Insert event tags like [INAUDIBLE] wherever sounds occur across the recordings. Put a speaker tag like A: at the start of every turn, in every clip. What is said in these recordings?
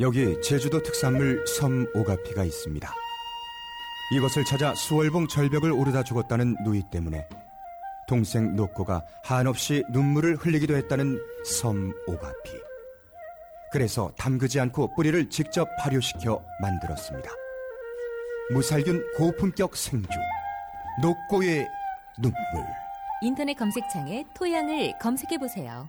A: 여기 제주도 특산물 섬 오가피가 있습니다. 이것을 찾아 수월봉 절벽을 오르다 죽었다는 누이 때문에 동생 노코가 한없이 눈물을 흘리기도 했다는 섬 오가피. 그래서 담그지 않고 뿌리를 직접 발효시켜 만들었습니다. 무살균 고품격 생주, 노코의 눈물.
B: 인터넷 검색창에 토양을 검색해 보세요.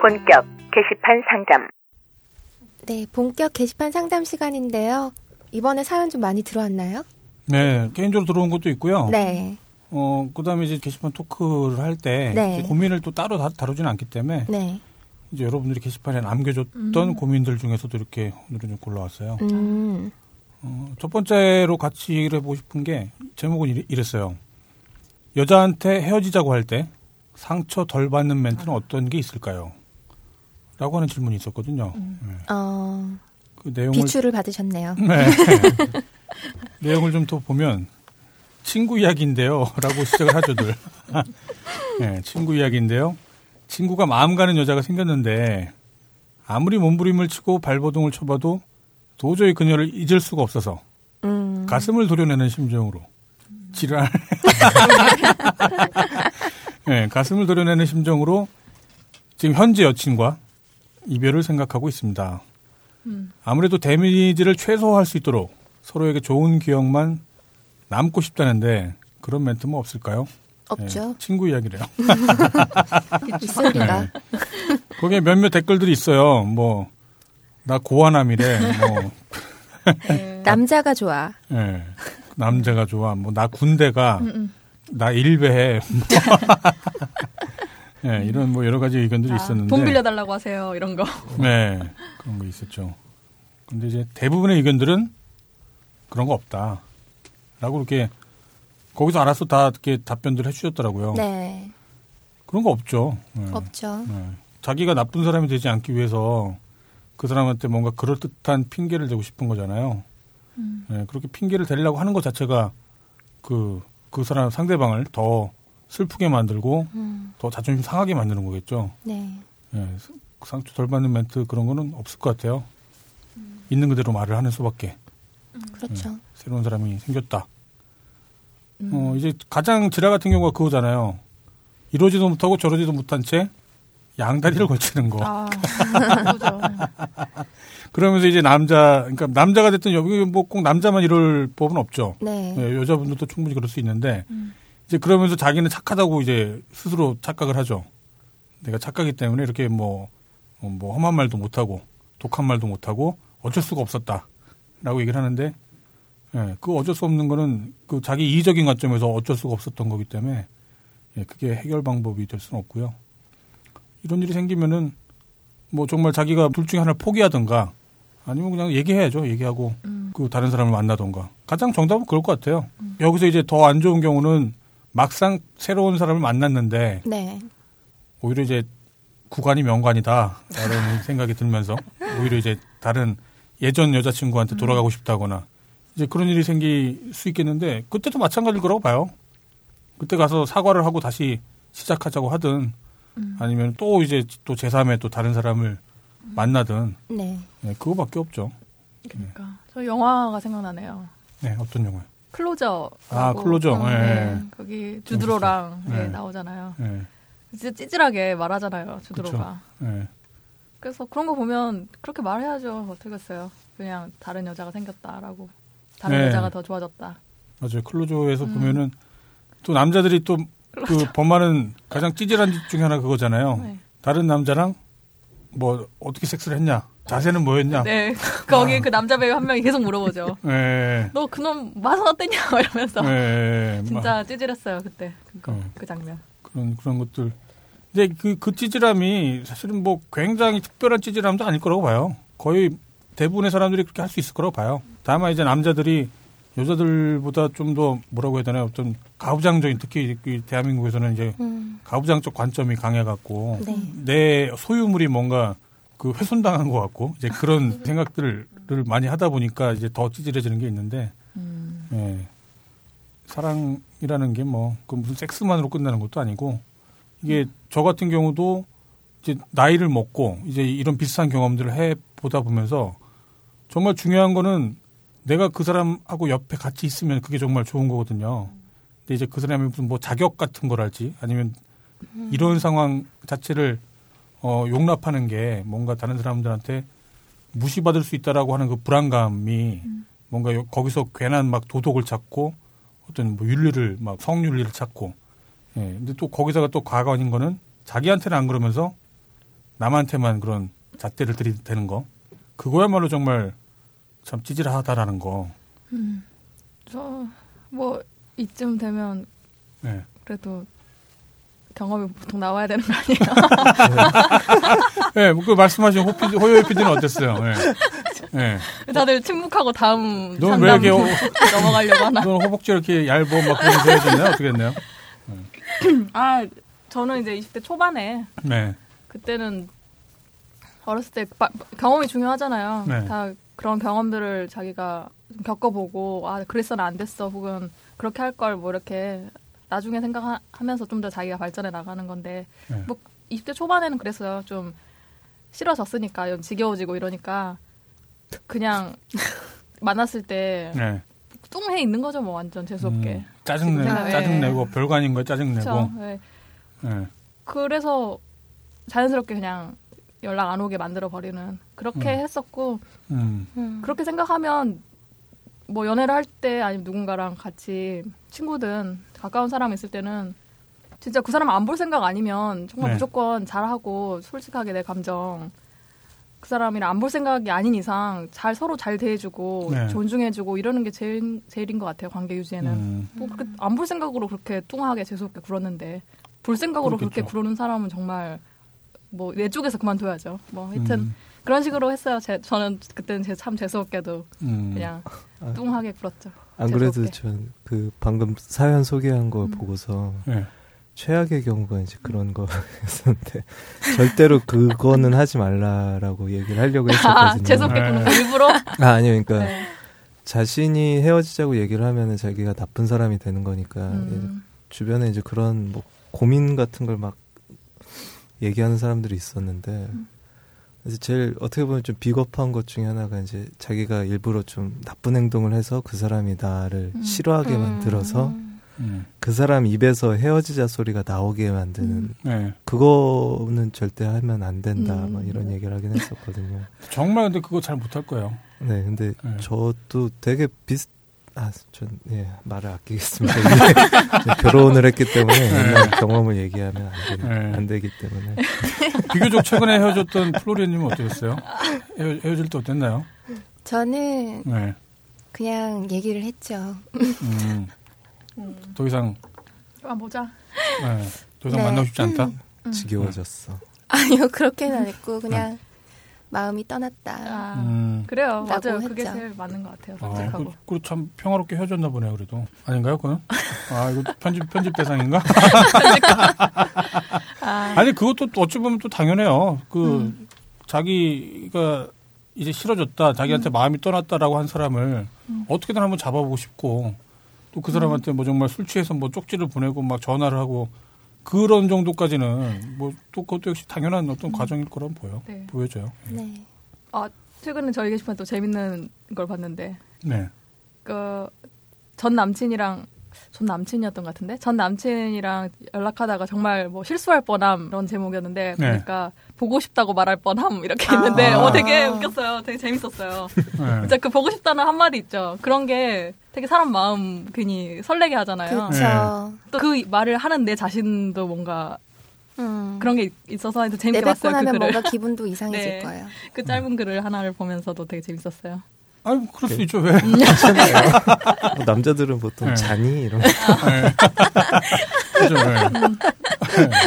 C: 본격 게시판 상담.
D: 네, 본격 게시판 상담 시간인데요. 이번에 사연 좀 많이 들어왔나요?
E: 네, 개인적으로 들어온 것도 있고요.
D: 네.
E: 어, 그 다음에 이제 게시판 토크를 할때
D: 네.
E: 고민을 또 따로 다, 다루지는 않기 때문에
D: 네.
E: 이제 여러분들이 게시판에 남겨줬던 고민들 중에서도 이렇게 오늘은 좀 골라왔어요.
D: 음.
E: 어, 첫 번째로 같이 얘기를 해보고 싶은 게 제목은 이래- 이랬어요. 여자한테 헤어지자고 할 때 상처 덜 받는 멘트는 어떤 게 있을까요? 라고 하는 질문이 있었거든요. 네.
D: 어,
E: 그 내용을
D: 비추를 받으셨네요.
E: 네. [LAUGHS] [LAUGHS] 내용을 좀 더 보면 친구 이야기인데요. [LAUGHS] 라고 시작을 하죠, 늘. 네, 친구 이야기인데요. 친구가 마음 가는 여자가 생겼는데 아무리 몸부림을 치고 발버둥을 쳐봐도 도저히 그녀를 잊을 수가 없어서
D: 음.
E: 가슴을 도려내는 심정으로 지랄. 네, 가슴을 도려내는 심정으로 지금 현재 여친과 이별을 생각하고 있습니다. 아무래도 데미지를 최소화할 수 있도록 서로에게 좋은 기억만 남고 싶다는데 그런 멘트 뭐 없을까요?
D: 없죠.
E: 네, 친구 이야기래요. [LAUGHS]
D: 리가.
E: 네. 거기에 몇몇 댓글들이 있어요. 뭐 나 고아남이래. 뭐
D: 남자가 좋아.
E: 예. 남자가 좋아. 뭐 나 군대가 나 일배해. [LAUGHS] 뭐. 예, 이런 뭐 여러 가지 의견들이 있었는데.
F: 돈 빌려달라고 하세요 이런 거. [LAUGHS]
E: 네. 그런 거 있었죠. 근데 이제 대부분의 의견들은 그런 거 없다. 라고 이렇게 거기서 알아서 다 이렇게 답변들 해주셨더라고요.
D: 네.
E: 그런 거 없죠. 예.
D: 없죠.
E: 네. 자기가 나쁜 사람이 되지 않기 위해서 그 사람한테 뭔가 그럴듯한 핑계를 대고 싶은 거잖아요. 네, 그렇게 핑계를 대려고 하는 것 자체가 그, 그 사람 상대방을 더 슬프게 만들고
D: 음.
E: 더 자존심 상하게 만드는 거겠죠.
D: 네.
E: 네, 상처 덜 받는 멘트 그런 거는 없을 것 같아요. 있는 그대로 말을 하는 수밖에.
D: 그렇죠.
E: 새로운 사람이 생겼다. 어, 이제 가장 지라 같은 경우가 그거잖아요. 이러지도 못하고 저러지도 못한 채 양다리를 걸치는 거.
F: 아. [LAUGHS]
E: 그러면서 이제 남자, 그러니까 남자가 됐든 여기 뭐 꼭 남자만 이럴 법은 없죠.
D: 네.
E: 예, 여자분들도 충분히 그럴 수 있는데 이제 그러면서 자기는 착하다고 이제 스스로 착각을 하죠. 내가 착하기 때문에 이렇게 뭐, 어, 뭐 험한 말도 못하고 독한 말도 못하고 어쩔 수가 없었다 라고 얘기를 하는데 예, 그 어쩔 수 없는 거는 그 자기 이의적인 관점에서 어쩔 수가 없었던 거기 때문에 예, 그게 해결 방법이 될 수는 없고요. 이런 일이 생기면은 뭐 정말 자기가 둘 중에 하나를 포기하든가 아니면 그냥 얘기해야죠. 얘기하고 그 다른 사람을 만나던가. 가장 정답은 그럴 것 같아요. 여기서 이제 더 안 좋은 경우는 막상 새로운 사람을 만났는데
D: 네.
E: 오히려 이제 구간이 명관이다. 라는 [LAUGHS] 생각이 들면서 오히려 이제 다른 예전 여자친구한테 돌아가고 싶다거나 이제 그런 일이 생길 수 있겠는데 그때도 마찬가지일 거라고 봐요. 그때 가서 사과를 하고 다시 시작하자고 하든 아니면 또 이제 또 제3의 또 다른 사람을 만나든
D: 네.
E: 네, 그거밖에 없죠.
F: 그러니까 저 영화가 생각나네요.
E: 네, 어떤 영화요?
F: 클로저.
E: 아, 클로저. 예.
F: 거기 주드로랑. 예,
E: 네.
F: 나오잖아요.
E: 네,
F: 진짜 찌질하게 말하잖아요, 주드로가.
E: 네.
F: 그래서 그런 거 보면 그렇게 말해야죠. 어떻겠어요. 그냥 다른 여자가 생겼다라고. 다른
E: 네.
F: 여자가 더 좋아졌다.
E: 맞아요. 클로저에서
F: 음.
E: 보면은 또 남자들이 또 그 범하는 가장 찌질한 짓 중에 하나 그거잖아요.
F: 네.
E: 다른 남자랑 뭐 어떻게 섹스를 했냐, 자세는 뭐였냐.
F: 네. [LAUGHS] 거기 그 남자 배우 한 명이 계속 물어보죠. [LAUGHS]
E: 네.
F: 너 그놈 마성 어땠냐? [LAUGHS] 이러면서.
E: 네. 막
F: 진짜 찌질했어요, 그때. 그거,
E: 네.
F: 그 장면.
E: 그런 그런 것들. 근데 그, 그 찌질함이 사실은 뭐 굉장히 특별한 찌질함도 아닐 거라고 봐요. 거의 대부분의 사람들이 그렇게 할 수 있을 거라고 봐요. 다만 이제 남자들이 여자들보다 좀 더 뭐라고 해야 되나요? 어떤 가부장적인 특히 이 대한민국에서는 이제
D: 음.
E: 가부장적 관점이 강해갖고
D: 네.
E: 내 소유물이 뭔가 그 훼손당한 것 같고 이제 그런 [LAUGHS] 생각들을 많이 하다 보니까 이제 더 찌질해지는 게 있는데
F: 음.
E: 예. 사랑이라는 게 뭐 그 무슨 섹스만으로 끝나는 것도 아니고 이게 저 같은 경우도 이제 나이를 먹고 이제 이런 비슷한 경험들을 해 보다 보면서 정말 중요한 거는 내가 그 사람하고 옆에 같이 있으면 그게 정말 좋은 거거든요. 근데 이제 그 사람이 무슨 뭐 자격 같은 거랄지 아니면 이런 상황 자체를 어, 용납하는 게 뭔가 다른 사람들한테 무시받을 수 있다라고 하는 그 불안감이 뭔가 요- 거기서 괜한 막 도덕을 찾고 어떤 뭐 윤리를 막 성윤리를 찾고 예. 근데 또 거기다가 또 과거인 거는 자기한테는 안 그러면서 남한테만 그런 잣대를 들이대는 거 그거야말로 정말 참 찌질하다라는 거.
F: 저뭐 이쯤 되면
E: 예.
F: 그래도 경험이 보통 나와야 되는 거 아니에요?
E: 예, [LAUGHS] 그 말씀하신 호 PD, 호요 PD는 어땠어요? 예. [LAUGHS] 예.
F: 다들 침묵하고 다음
E: 넌왜
F: 상담
E: 이렇게 호- [LAUGHS]
F: 넘어가려고 하나?
E: 넌 허벅지 이렇게 얇어 막 그런 거 해야겠네요? 어떻게 했나요?
F: 아 저는 이제 20대 초반에
E: 네.
F: 그때는 어렸을 때 바- 경험이 중요하잖아요.
E: 네.
F: 다 그런 경험들을 자기가 좀 겪어보고 아 그랬어는 안 됐어 혹은 그렇게 할 걸 뭐 이렇게 나중에 생각하면서 좀 더 자기가 발전해 나가는 건데
E: 네.
F: 뭐 20대 초반에는 그랬어요. 좀 싫어졌으니까 좀 지겨워지고 이러니까 그냥 [LAUGHS] 만났을 때
E: 네.
F: 뚱해 있는 거죠 뭐 완전 재수없게.
E: 음, 짜증내,
F: 네.
E: 짜증내고 별거 아닌 거에 짜증내고.
F: 네.
E: 예.
F: 그래서 자연스럽게 그냥 연락 안 오게 만들어 버리는 그렇게
E: 음.
F: 했었고
E: 음.
F: 그렇게 생각하면 뭐 연애를 할 때 아니면 누군가랑 같이 친구든 가까운 사람 있을 때는 진짜 그 사람 안 볼 생각 아니면 정말
E: 네.
F: 무조건 잘하고 솔직하게 내 감정 그 사람이랑 안 볼 생각이 아닌 이상 잘 서로 잘 대해주고
E: 네.
F: 존중해주고 이러는 게 제일 제일인 것 같아요 관계 유지에는
E: 음.
F: 뭐 그렇게 안 볼 생각으로 그렇게 뚱하게 재수없게 굴었는데 볼 생각으로 그렇게
E: 그렇겠죠.
F: 구르는 사람은 정말 뭐 내 쪽에서 그만둬야죠. 뭐 하여튼
E: 음.
F: 그런 식으로 했어요. 제, 저는 그때는 제, 참 재수없게도
E: 음.
F: 그냥
G: 아.
F: 뚱하게 굴었죠.
G: 안 그래도
F: 재수없게.
G: 전그 방금 사연 소개한 거
F: 음.
G: 보고서
E: 예.
G: 최악의 경우가 이제 그런 거였는데 [LAUGHS] 절대로 그거는 하지 말라라고 얘기를 하려고
F: 아,
G: 했었거든요.
F: 재수없게
E: 네.
F: 일부러?
G: 아, 아니요, 그러니까
F: 네.
G: 자신이 헤어지자고 얘기를 하면은 자기가 나쁜 사람이 되는 거니까
F: 음.
G: 주변에 이제 그런 뭐 고민 같은 걸 막 얘기하는 사람들이 있었는데 그래서 제일 어떻게 보면 좀 비겁한 것 중에 하나가 이제 자기가 일부러 좀 나쁜 행동을 해서 그 사람이 나를
F: 음.
G: 싫어하게 만들어서
E: 음.
G: 그 사람 입에서 헤어지자 소리가 나오게 만드는
F: 음.
E: 예.
G: 그거는 절대 하면 안 된다
F: 음.
G: 막 이런 얘기를 하긴 했었거든요.
E: 정말 근데 그거 잘 못할 거예요.
G: 네, 근데
E: 네.
G: 저도 되게 비슷. 아, 전, 예, 말을 아끼겠습니다. 결혼을 했기 때문에 옛날 경험을 얘기하면 안, 되,
E: 네.
G: 안 되기 때문에.
E: 비교적 최근에 헤어졌던 플로리아님은 어떠셨어요? 헤어, 헤어질 때 어땠나요?
D: 저는
E: 네.
D: 그냥 얘기를 했죠.
E: 음.
F: 음.
E: 더 이상,
F: 아, 보자.
E: 네. 더 이상
D: 네.
E: 만나고 싶지 않다?
F: 음.
G: 지겨워졌어.
D: 아니요, 그렇게는 안 했고 그냥 마음이 떠났다.
F: 아,
E: 음.
F: 그래요. 맞아요. 그게
D: 했죠.
F: 제일 맞는 것 같아요.
E: 아,
F: 솔직하고.
E: 그, 그, 참 평화롭게 헤어졌나 보네요, 그래도. 아닌가요, 그건? 아, 이거 편집, 편집 대상인가?
F: 아,
E: 아니, 그것도 또 어찌 보면 또 당연해요. 그,
F: 음.
E: 자기가 이제 싫어졌다, 자기한테 마음이 떠났다라고 한 사람을
F: 음.
E: 어떻게든 한번 잡아보고 싶고, 또 그 사람한테 뭐 정말 술 취해서 뭐 쪽지를 보내고 막 전화를 하고, 그런 정도까지는 뭐 또 그것도 역시 당연한 어떤 과정일 거란 보여,
F: 네.
E: 보여져요.
D: 네.
F: 아, 최근에 저희 게시판에 또 재밌는 걸 봤는데
E: 네.
F: 그 전 남친이랑 전 남친이었던 것 같은데 전 남친이랑 연락하다가 정말 뭐 실수할 뻔함 이런 제목이었는데
E: 네.
F: 보니까 보고 싶다고 말할 뻔함 이렇게
D: 아.
F: 했는데 어 되게 웃겼어요. 되게 재밌었어요. [LAUGHS]
E: 네.
F: 진짜 그 보고 싶다는 한 마디 있죠. 그런 게 되게 사람 마음 괜히 설레게 하잖아요.
D: 그렇죠.
F: 또그 말을 하는 내 자신도 뭔가
D: 음.
F: 그런 게 있어서 재밌게 봤어요. 그 글을.
D: 뭔가 기분도 [LAUGHS] 이상해질
F: 네.
D: 거예요.
F: 그 짧은 글을 하나를 보면서도 되게 재밌었어요.
E: 아니, 그럴 수
G: 네.
E: 있죠, 왜? [LAUGHS]
G: 뭐 남자들은 보통
E: 네.
G: 잔이 이런
E: 네. 그죠, 네. 네.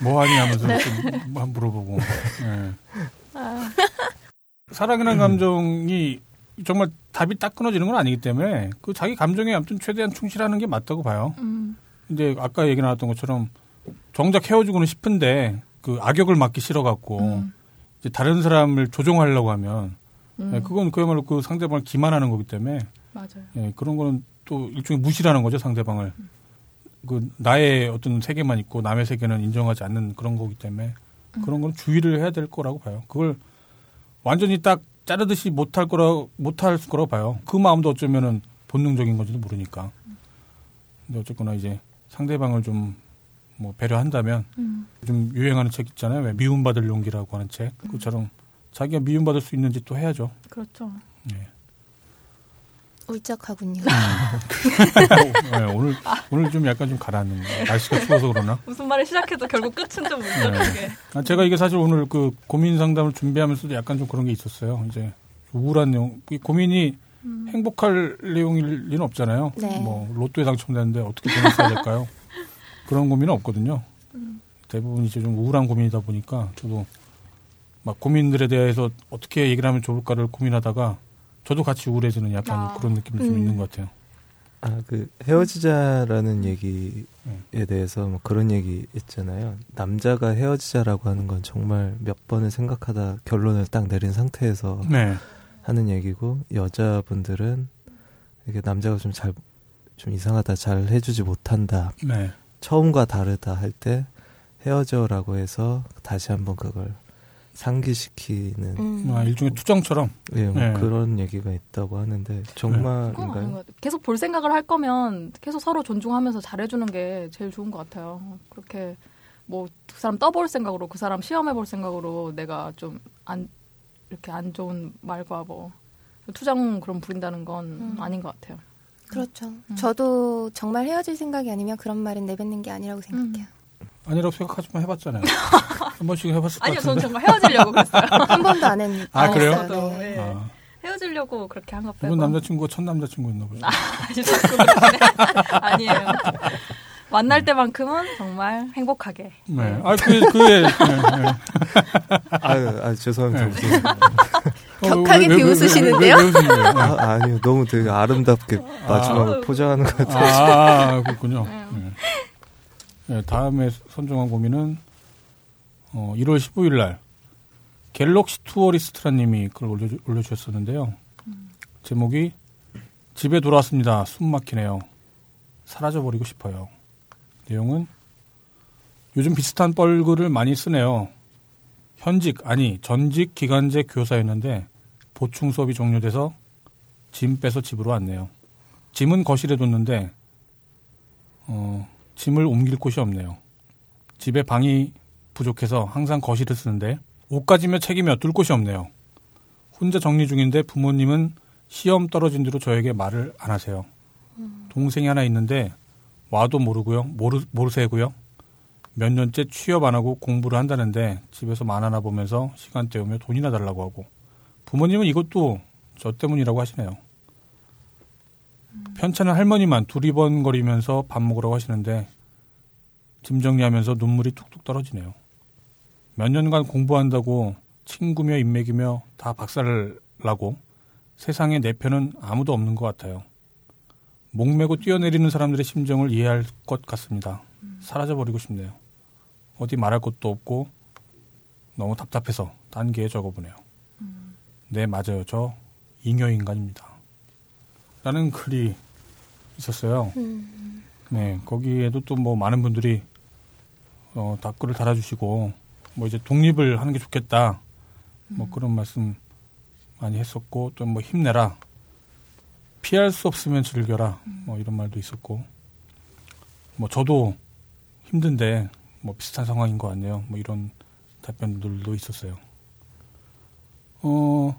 E: 뭐 하니 하면서
F: 네.
E: 좀 한번 물어보고. 네.
F: 아,
E: 사랑이라는 감정이 정말 답이 딱 끊어지는 건 아니기 때문에 그 자기 감정에 아무튼 최대한 충실하는 게 맞다고 봐요.
F: 음,
E: 근데 아까 얘기 나왔던 것처럼 정작 헤어지고는 싶은데 그 악역을 맡기 싫어갖고
F: 음,
E: 이제 다른 사람을 조종하려고 하면
F: 음,
E: 예, 그건 그야말로 그 상대방을 기만하는 거기 때문에
F: 맞아요.
E: 예, 그런 거는 또 일종의 무시라는 거죠 상대방을. 그 나의 어떤 세계만 있고 남의 세계는 인정하지 않는 그런 거기 때문에 그런 건 주의를 해야 될 거라고 봐요. 그걸 완전히 딱 자르듯이 못할 거라 못할 거라고 봐요. 그 마음도 어쩌면은 본능적인 건지도 모르니까. 근데 어쨌거나 이제 상대방을 좀 뭐 배려한다면
F: 음.
E: 좀 유행하는 책 있잖아요. 왜 미움받을 용기라고 하는 책. 그처럼 자기가 미움받을 수 있는지 또 해야죠.
F: 그렇죠.
E: 예.
D: 울적하군요. [LAUGHS]
E: 네, 오늘 오늘 좀 약간 좀 가라앉는 거. 날씨가 추워서 그러나.
F: 무슨 말을 시작해도 결국 끝은 좀 울적하게.
E: 아, 제가 이게 사실 오늘 그 고민 상담을 준비하면서도 약간 좀 그런 게 있었어요. 이제 우울한 내용, 이 고민이
F: 음.
E: 행복할 내용일 리는 없잖아요.
D: 네.
E: 뭐 로또에 당첨되는데 어떻게 돈을 써야 될까요? 그런 고민은 없거든요. 대부분 이제 좀 우울한 고민이다 보니까 저도 막 고민들에 대해서 어떻게 얘기를 하면 좋을까를 고민하다가 저도 같이 우울해지는 약간
F: 아.
E: 그런 느낌이 좀
D: 음.
E: 있는 것 같아요.
G: 아, 그 헤어지자라는 얘기에
E: 음.
G: 대해서 뭐 그런 얘기 있잖아요. 남자가 헤어지자라고 하는 건 정말 몇 번을 생각하다 결론을 딱 내린 상태에서
E: 네.
G: 하는 얘기고 여자분들은 이게 남자가 좀 잘좀 이상하다 잘 해주지 못한다
E: 네.
G: 처음과 다르다 할 때 헤어져라고 해서 다시 한번 그걸 상기시키는
D: 음.
E: 아, 일종의 투정처럼.
G: 예, 뭐
E: 네.
G: 그런 얘기가 있다고 하는데 정말인가요?
F: 것 같아요. 계속 볼 생각을 할 거면 계속 서로 존중하면서 잘해주는 게 제일 좋은 것 같아요. 그렇게 뭐 그 사람 떠볼 생각으로 그 사람 시험해볼 생각으로 내가 좀 안 이렇게 안 좋은 말과 뭐 투정 그런 부린다는 건
D: 음.
F: 아닌 것 같아요.
D: 그렇죠.
F: 음.
D: 저도 정말 헤어질 생각이 아니면 그런 말은 내뱉는 게 아니라고 생각해요.
E: 아니라고 생각하지 만 해봤잖아요. [LAUGHS] 한 번씩 해봤을 것
F: 아니요, 저는
E: 같은데.
F: 정말 헤어지려고 그랬어요. [LAUGHS]
D: 한 번도 안 했.
E: 아,
D: 안
E: 그래요?
F: 저도,
D: 네.
F: 예.
E: 아,
F: 헤어지려고 그렇게 한 것 빼고.
E: 이분 남자친구가 첫 남자친구였나 보요
F: 아니, 자꾸 그러시네. [LAUGHS] 아니에요. 만날 때만큼은 정말 행복하게.
E: 네. 아, 그, 그게, 네, 네.
G: 아유, 아 죄송합니다.
E: 네.
G: 무슨
D: 격하게
E: 어, 왜,
D: 비웃으시는데요?
E: 왜, 왜? 네.
G: 아, 아니요, 너무 되게 아름답게 마지막을 포장하는 것 같아요.
E: 아, 아, 그렇군요. 네. 네, 다음에 선정한 고민은 어, 1월 15일 날 갤럭시 투어리스트라님이 그걸 올려, 올려주셨었는데요. 제목이 집에 돌아왔습니다. 숨 막히네요. 사라져버리고 싶어요. 내용은 요즘 비슷한 뻘글을 많이 쓰네요. 현직 아니 전직 기간제 교사였는데 보충 수업이 종료돼서 짐 빼서 집으로 왔네요. 짐은 거실에 뒀는데 어, 짐을 옮길 곳이 없네요. 집에 방이 부족해서 항상 거실을 쓰는데 옷가지며 책이며 둘 곳이 없네요. 혼자 정리 중인데 부모님은 시험 떨어진 뒤로 저에게 말을 안 하세요. 동생이 하나 있는데 와도 모르고요. 모르, 모르세고요. 몇 년째 취업 안 하고 공부를 한다는데 집에서 만화나 보면서 시간 때우며 돈이나 달라고 하고 부모님은 이것도 저 때문이라고 하시네요. 편찮은 할머니만 두리번거리면서 밥 먹으라고 하시는데 짐 정리하면서 눈물이 뚝뚝 떨어지네요. 몇 년간 공부한다고 친구며 인맥이며 다 박살을 나고 세상에 내 편은 아무도 없는 것 같아요. 목매고 뛰어내리는 사람들의 심정을 이해할 것 같습니다. 사라져버리고 싶네요. 어디 말할 것도 없고 너무 답답해서 단계에 적어보네요. 네, 맞아요. 저 잉여인간입니다. 라는 글이 있었어요.
D: 음.
E: 네, 거기에도 또 뭐 많은 분들이 어, 답글을 달아주시고 뭐 이제 독립을 하는 게 좋겠다. 뭐 그런 말씀 많이 했었고 또 뭐 힘내라. 피할 수 없으면 즐겨라. 뭐 이런 말도 있었고 뭐 저도 힘든데 뭐 비슷한 상황인 것 같네요. 뭐 이런 답변들도 있었어요. 어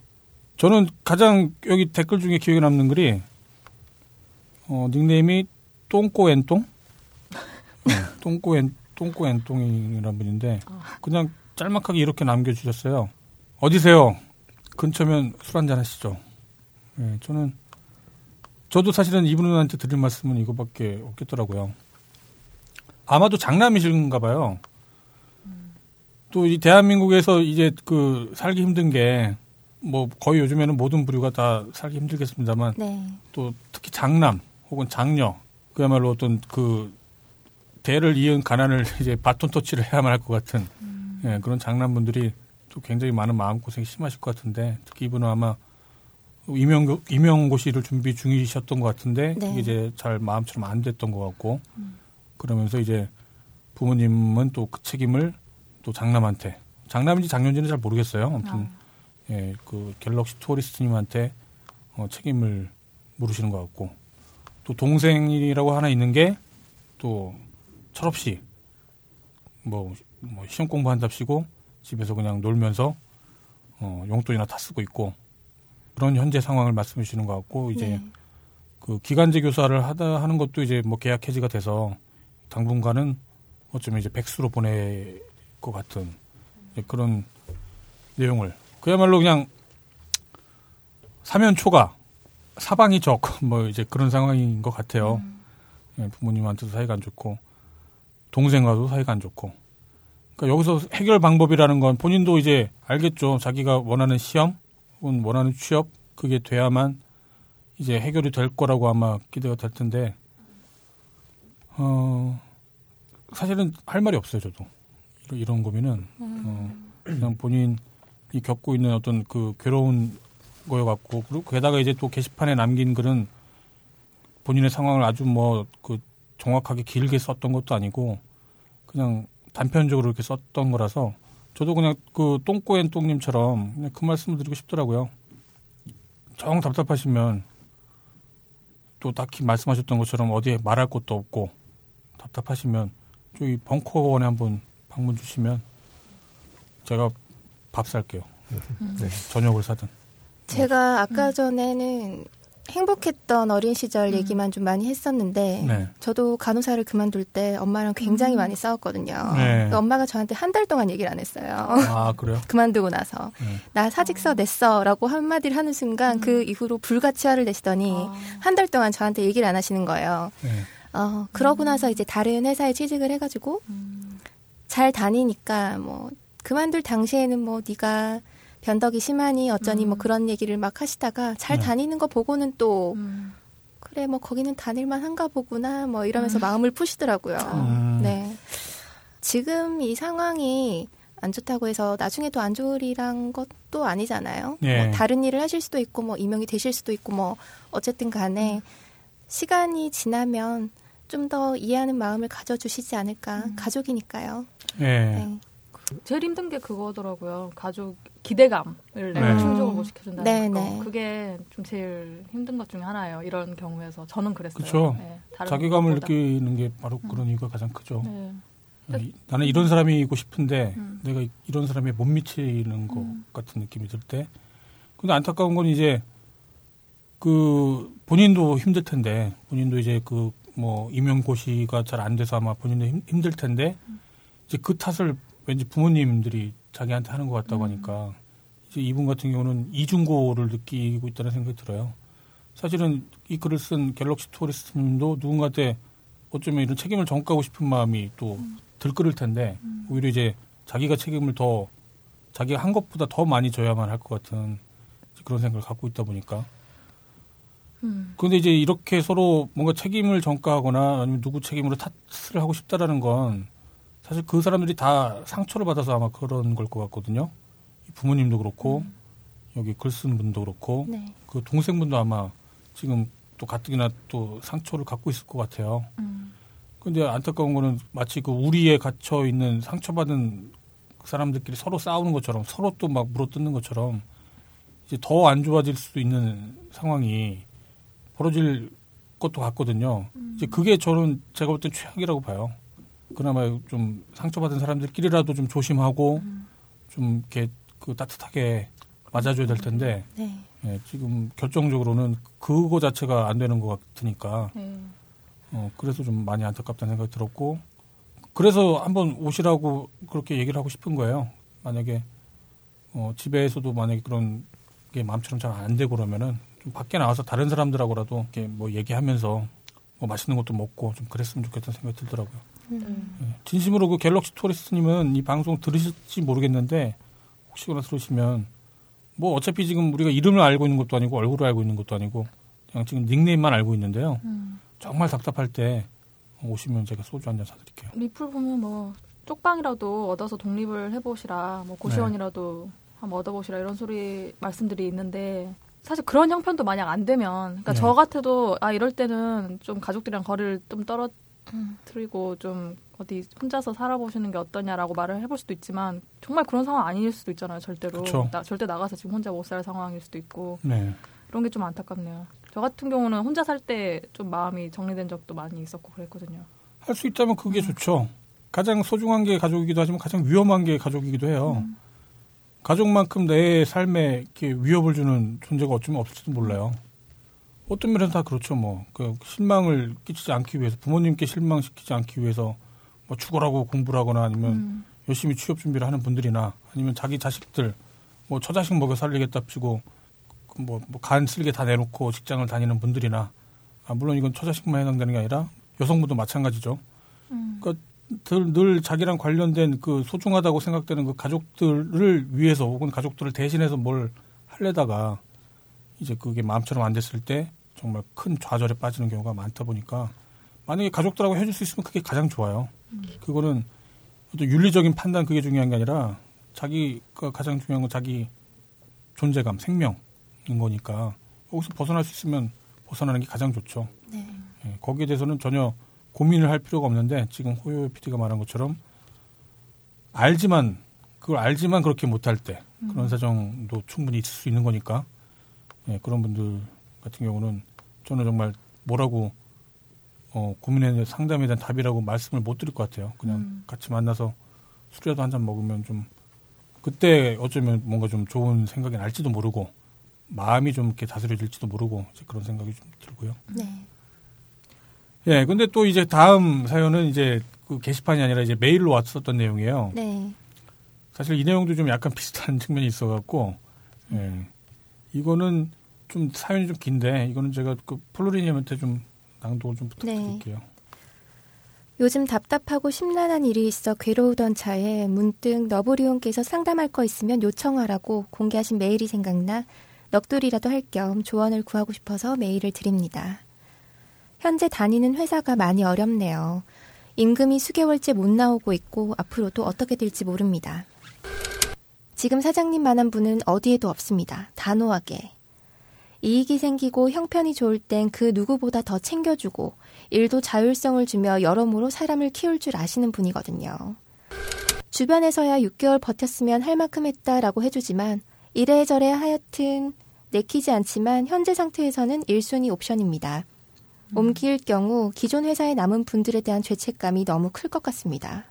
E: 저는 가장 여기 댓글 중에 기억에 남는 글이 어 닉네임이 똥꼬엔똥 네, [LAUGHS] 똥꼬엔 똥꼬엔똥이라는 분인데 그냥 짤막하게 이렇게 남겨주셨어요. 어디세요? 근처면 술 한잔 하시죠. 네, 저는 저도 사실은 이분한테 드릴 말씀은 이거밖에 없겠더라고요. 아마도 장남이신가 봐요. 또 이 대한민국에서 이제 그 살기 힘든 게 뭐 거의 요즘에는 모든 부류가 다 살기 힘들겠습니다만
D: 네.
E: 또 특히 장남 혹은 장녀 그야말로 어떤 그 대를 이은 가난을 [LAUGHS] 이제 바톤 터치를 해야만 할 것 같은 예, 그런 장남분들이 또 굉장히 많은 마음고생이 심하실 것 같은데 특히 이분은 아마 임용 임용고시를 준비 중이셨던 것 같은데
D: 네.
E: 이게 이제 잘 마음처럼 안 됐던 것 같고 그러면서 이제 부모님은 또 그 책임을 또 장남한테 장남인지 장녀인지는 잘 모르겠어요. 아무튼
F: 아.
E: 예, 그 갤럭시 투어리스트님한테 어, 책임을 물으시는 것 같고 또 동생이라고 하나 있는 게 또 철없이 뭐, 뭐 시험 공부한답시고 집에서 그냥 놀면서 어, 용돈이나 다 쓰고 있고 그런 현재 상황을 말씀해 주시는 것 같고 이제
D: 네.
E: 그 기간제 교사를 하다 하는 것도 이제 뭐 계약 해지가 돼서 당분간은 어쩌면 이제 백수로 보낼 것 같은 그런 내용을 그야말로 그냥 사면 초과 사방이 적 뭐 이제 그런 상황인 것 같아요. 예, 부모님한테도 사이가 안 좋고 동생과도 사이가 안 좋고. 그러니까 여기서 해결 방법이라는 건 본인도 이제 알겠죠. 자기가 원하는 시험 혹은 원하는 취업 그게 돼야만 이제 해결이 될 거라고 아마 기대가 될 텐데 어 사실은 할 말이 없어요 저도 이런, 이런 고민은 어, 그냥 본인이 겪고 있는 어떤 그 괴로운 거여 갖고 그리고 게다가 이제 또 게시판에 남긴 글은 본인의 상황을 아주 뭐 그 정확하게 길게 썼던 것도 아니고 그냥 단편적으로 이렇게 썼던 거라서 저도 그냥 그 똥꼬엔 똥님처럼 그냥 그 말씀을 드리고 싶더라고요. 정 답답하시면 또 딱히 말씀하셨던 것처럼 어디에 말할 곳도 없고 답답하시면 저기 벙커원에 한번 방문 주시면 제가 밥 살게요. 네, 저녁을 사든.
D: 제가 아까 전에는 행복했던 어린 시절 얘기만 좀 많이 했었는데
E: 네.
D: 저도 간호사를 그만둘 때 엄마랑 굉장히 많이 싸웠거든요.
E: 네.
D: 그 엄마가 저한테 한 달 동안 얘기를 안 했어요.
E: 아 그래요? [LAUGHS]
D: 그만두고 나서
E: 네.
D: 나 사직서 냈어라고 한마디를 하는 순간 그 이후로 불가치화를 내시더니
F: 아.
D: 한달 동안 저한테 얘기를 안 하시는 거예요.
E: 네.
D: 어, 그러고 나서 이제 다른 회사에 취직을 해가지고 잘 다니니까 뭐 그만둘 당시에는 뭐 네가 변덕이 심하니 어쩌니 뭐 그런 얘기를 막 하시다가 잘
E: 네.
D: 다니는 거 보고는 또
F: 음.
D: 그래 뭐 거기는 다닐만 한가 보구나 뭐 이러면서 마음을 푸시더라고요.
E: 음.
D: 네. 지금 이 상황이 안 좋다고 해서 나중에 또 안 좋으리란 것도 아니잖아요.
E: 예.
D: 뭐 다른 일을 하실 수도 있고 뭐 임용이 되실 수도 있고 뭐 어쨌든 간에 시간이 지나면 좀 더 이해하는 마음을 가져주시지 않을까. 가족이니까요.
E: 예.
D: 네.
F: 제일 힘든 게 그거더라고요. 가족 기대감을
E: 네.
F: 충족을 못 시켜준다는
D: 네,
F: 거.
D: 네.
F: 그게 좀 제일 힘든 것 중에 하나예요. 이런 경우에서 저는 그랬어요.
E: 그쵸.
F: 네,
E: 자기감을
F: 것보다.
E: 느끼는 게 바로 그런 이유가 가장 크죠.
F: 네.
E: 이- 나는 이런 사람이고 싶은데
F: 음.
E: 내가 이런 사람에 못 미치는 것 같은 느낌이 들 때. 근데 안타까운 건 이제 그 본인도 힘들 텐데 본인도 이제 그 뭐 임용고시가 잘 안 돼서 아마 본인도 힘, 힘들 텐데 이제 그 탓을 왠지 부모님들이 자기한테 하는 것 같다고 하니까 이제 이분 같은 경우는 이중고를 느끼고 있다는 생각이 들어요. 사실은 이 글을 쓴 갤럭시 투어리스트님도 누군가한테 어쩌면 이런 책임을 전가하고 싶은 마음이 또 들끓을 텐데 오히려 이제 자기가 책임을 더 자기가 한 것보다 더 많이 져야만 할 것 같은 그런 생각을 갖고 있다 보니까
F: 음.
E: 그런데 이제 이렇게 서로 뭔가 책임을 전가하거나 아니면 누구 책임으로 탓을 하고 싶다라는 건 사실 그 사람들이 다 상처를 받아서 아마 그런 걸 것 같거든요. 이 부모님도 그렇고 여기 글 쓴 분도 그렇고
D: 네.
E: 그 동생분도 아마 지금 또 가뜩이나 또 상처를 갖고 있을 것 같아요.
F: 음.
E: 근데 안타까운 거는 마치 그 우리에 갇혀 있는 상처받은 사람들끼리 서로 싸우는 것처럼 서로 또 막 물어뜯는 것처럼 이제 더 안 좋아질 수도 있는 상황이 벌어질 것도 같거든요. 이제 그게 저는 제가 볼 땐 최악이라고 봐요. 그나마 좀 상처받은 사람들끼리라도 좀 조심하고 좀 이렇게 그 따뜻하게 맞아줘야 될 텐데
D: 네.
E: 예, 지금 결정적으로는 그거 자체가 안 되는 것 같으니까
F: 네.
E: 어, 그래서 좀 많이 안타깝다는 생각이 들었고, 그래서 한번 오시라고 그렇게 얘기를 하고 싶은 거예요. 만약에, 어, 집에서도 만약에 그런 게 마음처럼 잘 안 되고 그러면은 좀 밖에 나와서 다른 사람들하고라도 이렇게 뭐 얘기하면서 뭐 맛있는 것도 먹고 좀 그랬으면 좋겠다는 생각이 들더라고요.
D: 음.
E: 예, 진심으로 그 갤럭시 토리스트님은 이 방송 들으실지 모르겠는데, 혹시나 들으시면, 뭐 어차피 지금 우리가 이름을 알고 있는 것도 아니고 얼굴을 알고 있는 것도 아니고, 그냥 지금 닉네임만 알고 있는데요.
F: 음.
E: 정말 답답할 때 오시면 제가 소주 한 잔 사드릴게요.
F: 리플 보면 뭐 쪽방이라도 얻어서 독립을 해보시라, 뭐 고시원이라도 한번 얻어보시라 이런 소리 말씀들이 있는데 사실 그런 형편도 만약 안 되면, 그러니까
E: 네.
F: 저 같아도 아 이럴 때는 좀 가족들이랑 거리를 좀 떨어 그리고 좀 어디 혼자서 살아보시는 게 어떠냐라고 말을 해볼 수도 있지만 정말 그런 상황 아닐 수도 있잖아요. 절대로. 나, 절대 나가서 지금 혼자 못 살 상황일 수도 있고
E: 네.
F: 그런 게 좀 안타깝네요. 저 같은 경우는 혼자 살 때 좀 마음이 정리된 적도 많이 있었고 그랬거든요.
E: 할 수 있다면 그게 좋죠. 가장 소중한 게 가족이기도 하지만 가장 위험한 게 가족이기도 해요. 가족만큼 내 삶에 이렇게 위협을 주는 존재가 어쩌면 없을지도 몰라요. 어떤 면에서 다 그렇죠. 뭐, 그 실망을 끼치지 않기 위해서 부모님께 실망시키지 않기 위해서 뭐 죽어라고 공부를 하거나 아니면
F: 음.
E: 열심히 취업 준비를 하는 분들이나 아니면 자기 자식들 뭐 처자식 먹여 살리겠다 피고 뭐간 쓸게 다 내놓고 직장을 다니는 분들이나 아, 물론 이건 처자식만 해당되는 게 아니라 여성분도 마찬가지죠. 그러니까 늘, 늘 자기랑 관련된 그 소중하다고 생각되는 그 가족들을 위해서 혹은 가족들을 대신해서 뭘 할래다가 이제 그게 마음처럼 안 됐을 때 정말 큰 좌절에 빠지는 경우가 많다 보니까 만약에 가족들하고 헤어질 수 있으면 그게 가장 좋아요. 그거는 또 윤리적인 판단 그게 중요한 게 아니라 자기가 가장 중요한 건 자기 존재감, 생명인 거니까 여기서 벗어날 수 있으면 벗어나는 게 가장 좋죠.
D: 네.
E: 예, 거기에 대해서는 전혀 고민을 할 필요가 없는데 지금 호요 PD가 말한 것처럼 알지만 그걸 알지만 그렇게 못할 때 그런 사정도 충분히 있을 수 있는 거니까 예, 그런 분들 같은 경우는 저는 정말 뭐라고 어, 고민에 상담에 대한 답이라고 말씀을 못 드릴 것 같아요. 그냥
F: 음.
E: 같이 만나서 술이라도 한 잔 먹으면 좀 그때 어쩌면 뭔가 좀 좋은 생각이 날지도 모르고 마음이 좀 이렇게 다스려질지도 모르고 이제 그런 생각이 좀 들고요.
D: 네.
E: 예, 근데 또 이제 다음 사연은 이제 그 게시판이 아니라 이제 메일로 왔었던 내용이에요.
D: 네.
E: 사실 이 내용도 좀 약간 [LAUGHS] 비슷한 측면이 있어갖고, 예. 이거는 좀 사연이 좀 긴데, 이거는 제가 그 플로리님한테 좀 낭독을 좀 부탁드릴게요.
D: 요즘 답답하고 심란한 일이 있어 괴로우던 차에 문득 너브리온께서 상담할 거 있으면 요청하라고 공개하신 메일이 생각나 넋두리라도 할 겸 조언을 구하고 싶어서 메일을 드립니다. 현재 다니는 회사가 많이 어렵네요. 임금이 수개월째 못 나오고 있고 앞으로도 어떻게 될지 모릅니다. 지금 사장님만한 분은 어디에도 없습니다. 단호하게. 이익이 생기고 형편이 좋을 땐 그 누구보다 더 챙겨주고 일도 자율성을 주며 여러모로 사람을 키울 줄 아시는 분이거든요. 주변에서야 6개월 버텼으면 할 만큼 했다라고 해주지만 이래저래 하여튼 내키지 않지만 현재 상태에서는 1순위 옵션입니다. 옮길 경우 기존 회사에 남은 분들에 대한 죄책감이 너무 클 것 같습니다.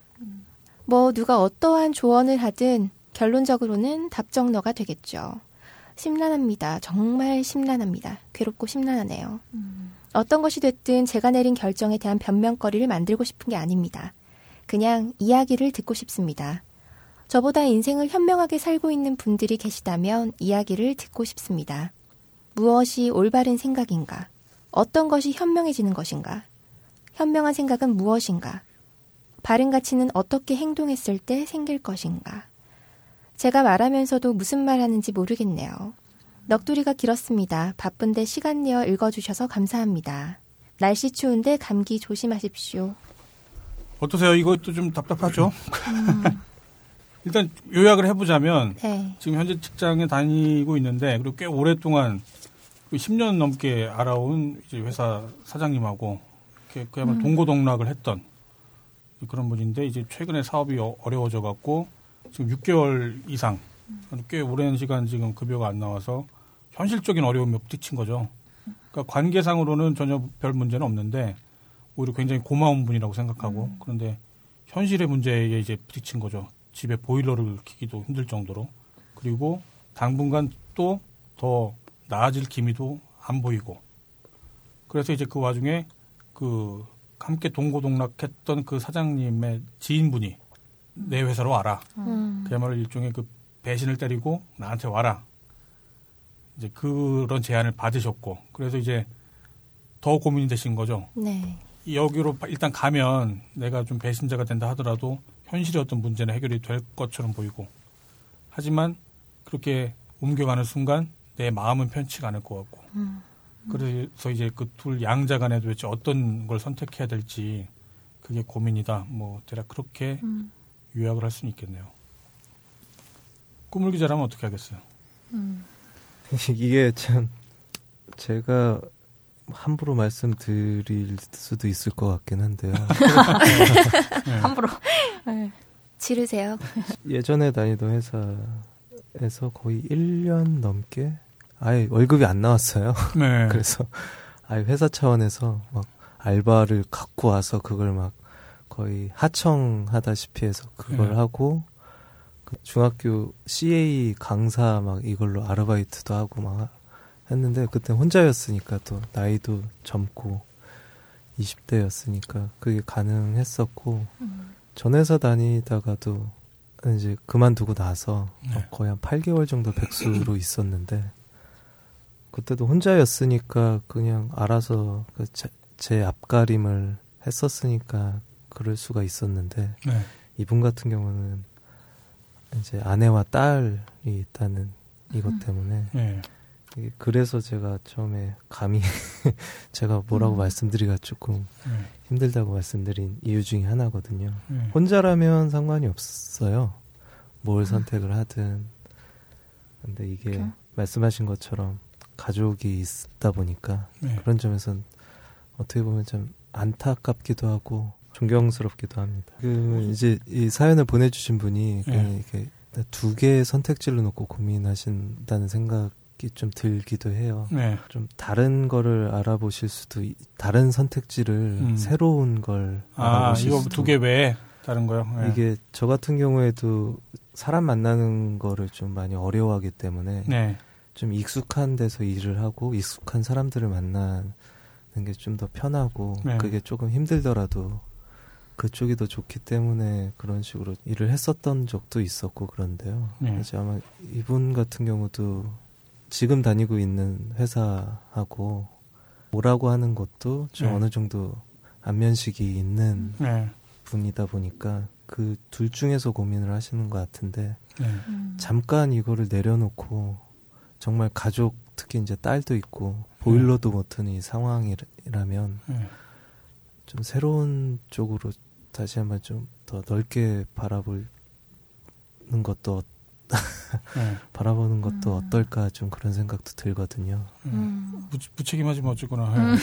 D: 뭐 누가 어떠한 조언을 하든 결론적으로는 답정너가 되겠죠. 심란합니다. 정말 심란합니다. 괴롭고 심란하네요. 어떤 것이 됐든 제가 내린 결정에 대한 변명거리를 만들고 싶은 게 아닙니다. 그냥 이야기를 듣고 싶습니다. 저보다 인생을 현명하게 살고 있는 분들이 계시다면 이야기를 듣고 싶습니다. 무엇이 올바른 생각인가? 어떤 것이 현명해지는 것인가? 현명한 생각은 무엇인가? 바른 가치는 어떻게 행동했을 때 생길 것인가? 제가 말하면서도 무슨 말 하는지 모르겠네요. 넋두리가 길었습니다. 바쁜데 시간 내어 읽어주셔서 감사합니다. 날씨 추운데 감기 조심하십시오.
E: 어떠세요? 이것도 좀 답답하죠? [LAUGHS] 일단 요약을 해보자면,
D: 네.
E: 지금 현재 직장에 다니고 있는데, 그리고 꽤 오랫동안, 10년 넘게 알아온 이제 회사 사장님하고, 이렇게 그야말로 동고동락을 했던 그런 분인데, 이제 최근에 사업이 어- 어려워져 갖고, 지금 6개월 이상, 꽤 오랜 시간 지금 급여가 안 나와서, 현실적인 어려움에 부딪힌 거죠. 그러니까 관계상으로는 전혀 별 문제는 없는데, 오히려 굉장히 고마운 분이라고 생각하고, 그런데 현실의 문제에 이제 부딪힌 거죠. 집에 보일러를 켜기도 힘들 정도로. 그리고 당분간 또 더 나아질 기미도 안 보이고. 그래서 이제 그 와중에 그 함께 동고동락했던 그 사장님의 지인분이 내 회사로 와라.
D: 음.
E: 그야말로 일종의 그 배신을 때리고 나한테 와라. 이제 그런 제안을 받으셨고. 그래서 이제 더 고민이 되신 거죠.
D: 네.
E: 여기로 일단 가면 내가 좀 배신자가 된다 하더라도 현실의 어떤 문제는 해결이 될 것처럼 보이고 하지만 그렇게 옮겨가는 순간 내 마음은 편치가 않을 것 같고 그래서 이제 그 둘 양자 간에 도대체 어떤 걸 선택해야 될지 그게 고민이다 뭐 대략 그렇게 요약을 할 수는 있겠네요 꿈을 기자라면 어떻게 하겠어요 [LAUGHS]
G: 이게 참 제가 함부로 말씀드릴 수도 있을 것 같긴 한데요. [LAUGHS]
F: 네. 함부로.
D: 네. 지르세요. [LAUGHS]
G: 예전에 다니던 회사에서 거의 1년 넘게 아예 월급이 안 나왔어요. 네. 그래서 아예 회사 차원에서 막 알바를 갖고 와서 그걸 막 거의 하청하다시피 해서 그걸 네. 하고 그 중학교 CA 강사 막 이걸로 아르바이트도 하고 막 했는데 그때 혼자였으니까 또 나이도 젊고 20대였으니까 그게 가능했었고 음. 전 회사 다니다가도 이제 그만두고 나서 네. 거의 한 8개월 정도 백수로 있었는데 그때도 혼자였으니까 그냥 알아서 그 제 제 앞가림을 했었으니까 그럴 수가 있었는데 네. 이분 같은 경우는 이제 아내와 딸이 있다는 이것 음. 때문에 네. 그래서 제가 처음에 감히 [LAUGHS] 제가 뭐라고 음. 말씀드리기가 조금 네. 힘들다고 말씀드린 이유 중에 하나거든요. 네. 혼자라면 상관이 없어요. 뭘 음. 선택을 하든. 근데 이게 그렇죠? 말씀하신 것처럼 가족이 있다 보니까 네. 그런 점에선 어떻게 보면 좀 안타깝기도 하고 존경스럽기도 합니다. 그 이제 이 사연을 보내주신 분이 네. 이렇게 두 개의 선택지를 놓고 고민하신다는 생각이 좀 들기도 해요. 네. 좀 다른 거를 알아보실 수도 다른 선택지를 음. 새로운 걸
E: 아, 알아보실 이거 두 개 외에 다른 거요?
G: 네. 이게 저 같은 경우에도 사람 만나는 거를 좀 많이 어려워하기 때문에 네. 좀 익숙한 데서 일을 하고 익숙한 사람들을 만나는 게 좀 더 편하고 네. 그게 조금 힘들더라도 그쪽이 더 좋기 때문에 그런 식으로 일을 했었던 적도 있었고 그런데요. 네. 이제 아마 이분 같은 경우도 지금 다니고 있는 회사하고 뭐라고 하는 것도 좀 네. 어느 정도 안면식이 있는 네. 분이다 보니까 그 둘 중에서 고민을 하시는 것 같은데 네. 음. 잠깐 이거를 내려놓고 정말 가족 특히 이제 딸도 있고 보일러도 못 트는 이 상황이라면 네. 좀 새로운 쪽으로 다시 한번 좀 더 넓게 바라보는 것도 네. [LAUGHS] 바라보는 것도 음. 어떨까 좀 그런 생각도 들거든요.
E: 음. 무, 책임하지만 어쨌거나 음.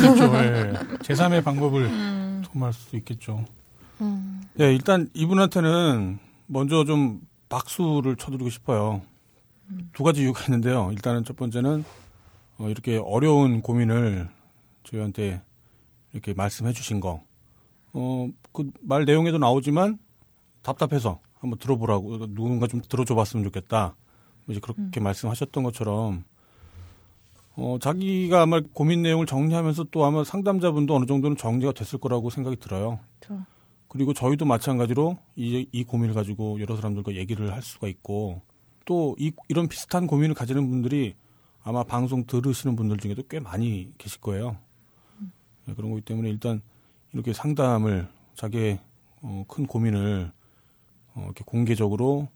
E: 그렇죠. 예. [LAUGHS] 제3의 방법을 음. 도모할 수 있겠죠. 음. 예, 일단 이분한테는 먼저 좀 박수를 쳐드리고 싶어요. 음. 두 가지 이유가 있는데요. 일단은 첫 번째는 어, 이렇게 어려운 고민을 저희한테 이렇게 말씀해 주신 거. 어, 그 말 내용에도 나오지만 답답해서 한번 들어보라고 누군가 좀 들어줘 봤으면 좋겠다. 이제 그렇게 음. 말씀하셨던 것처럼 어, 자기가 아마 고민 내용을 정리하면서 또 아마 상담자분도 어느 정도는 정리가 됐을 거라고 생각이 들어요. 저. 그리고 저희도 마찬가지로 이, 이 고민을 가지고 여러 사람들과 얘기를 할 수가 있고 또 이, 이런 비슷한 고민을 가지는 분들이 아마 방송 들으시는 분들 중에도 꽤 많이 계실 거예요. 음. 네, 그런 거기 때문에 일단 이렇게 상담을 자기의 어, 큰 고민을 어, 이렇게 공개적으로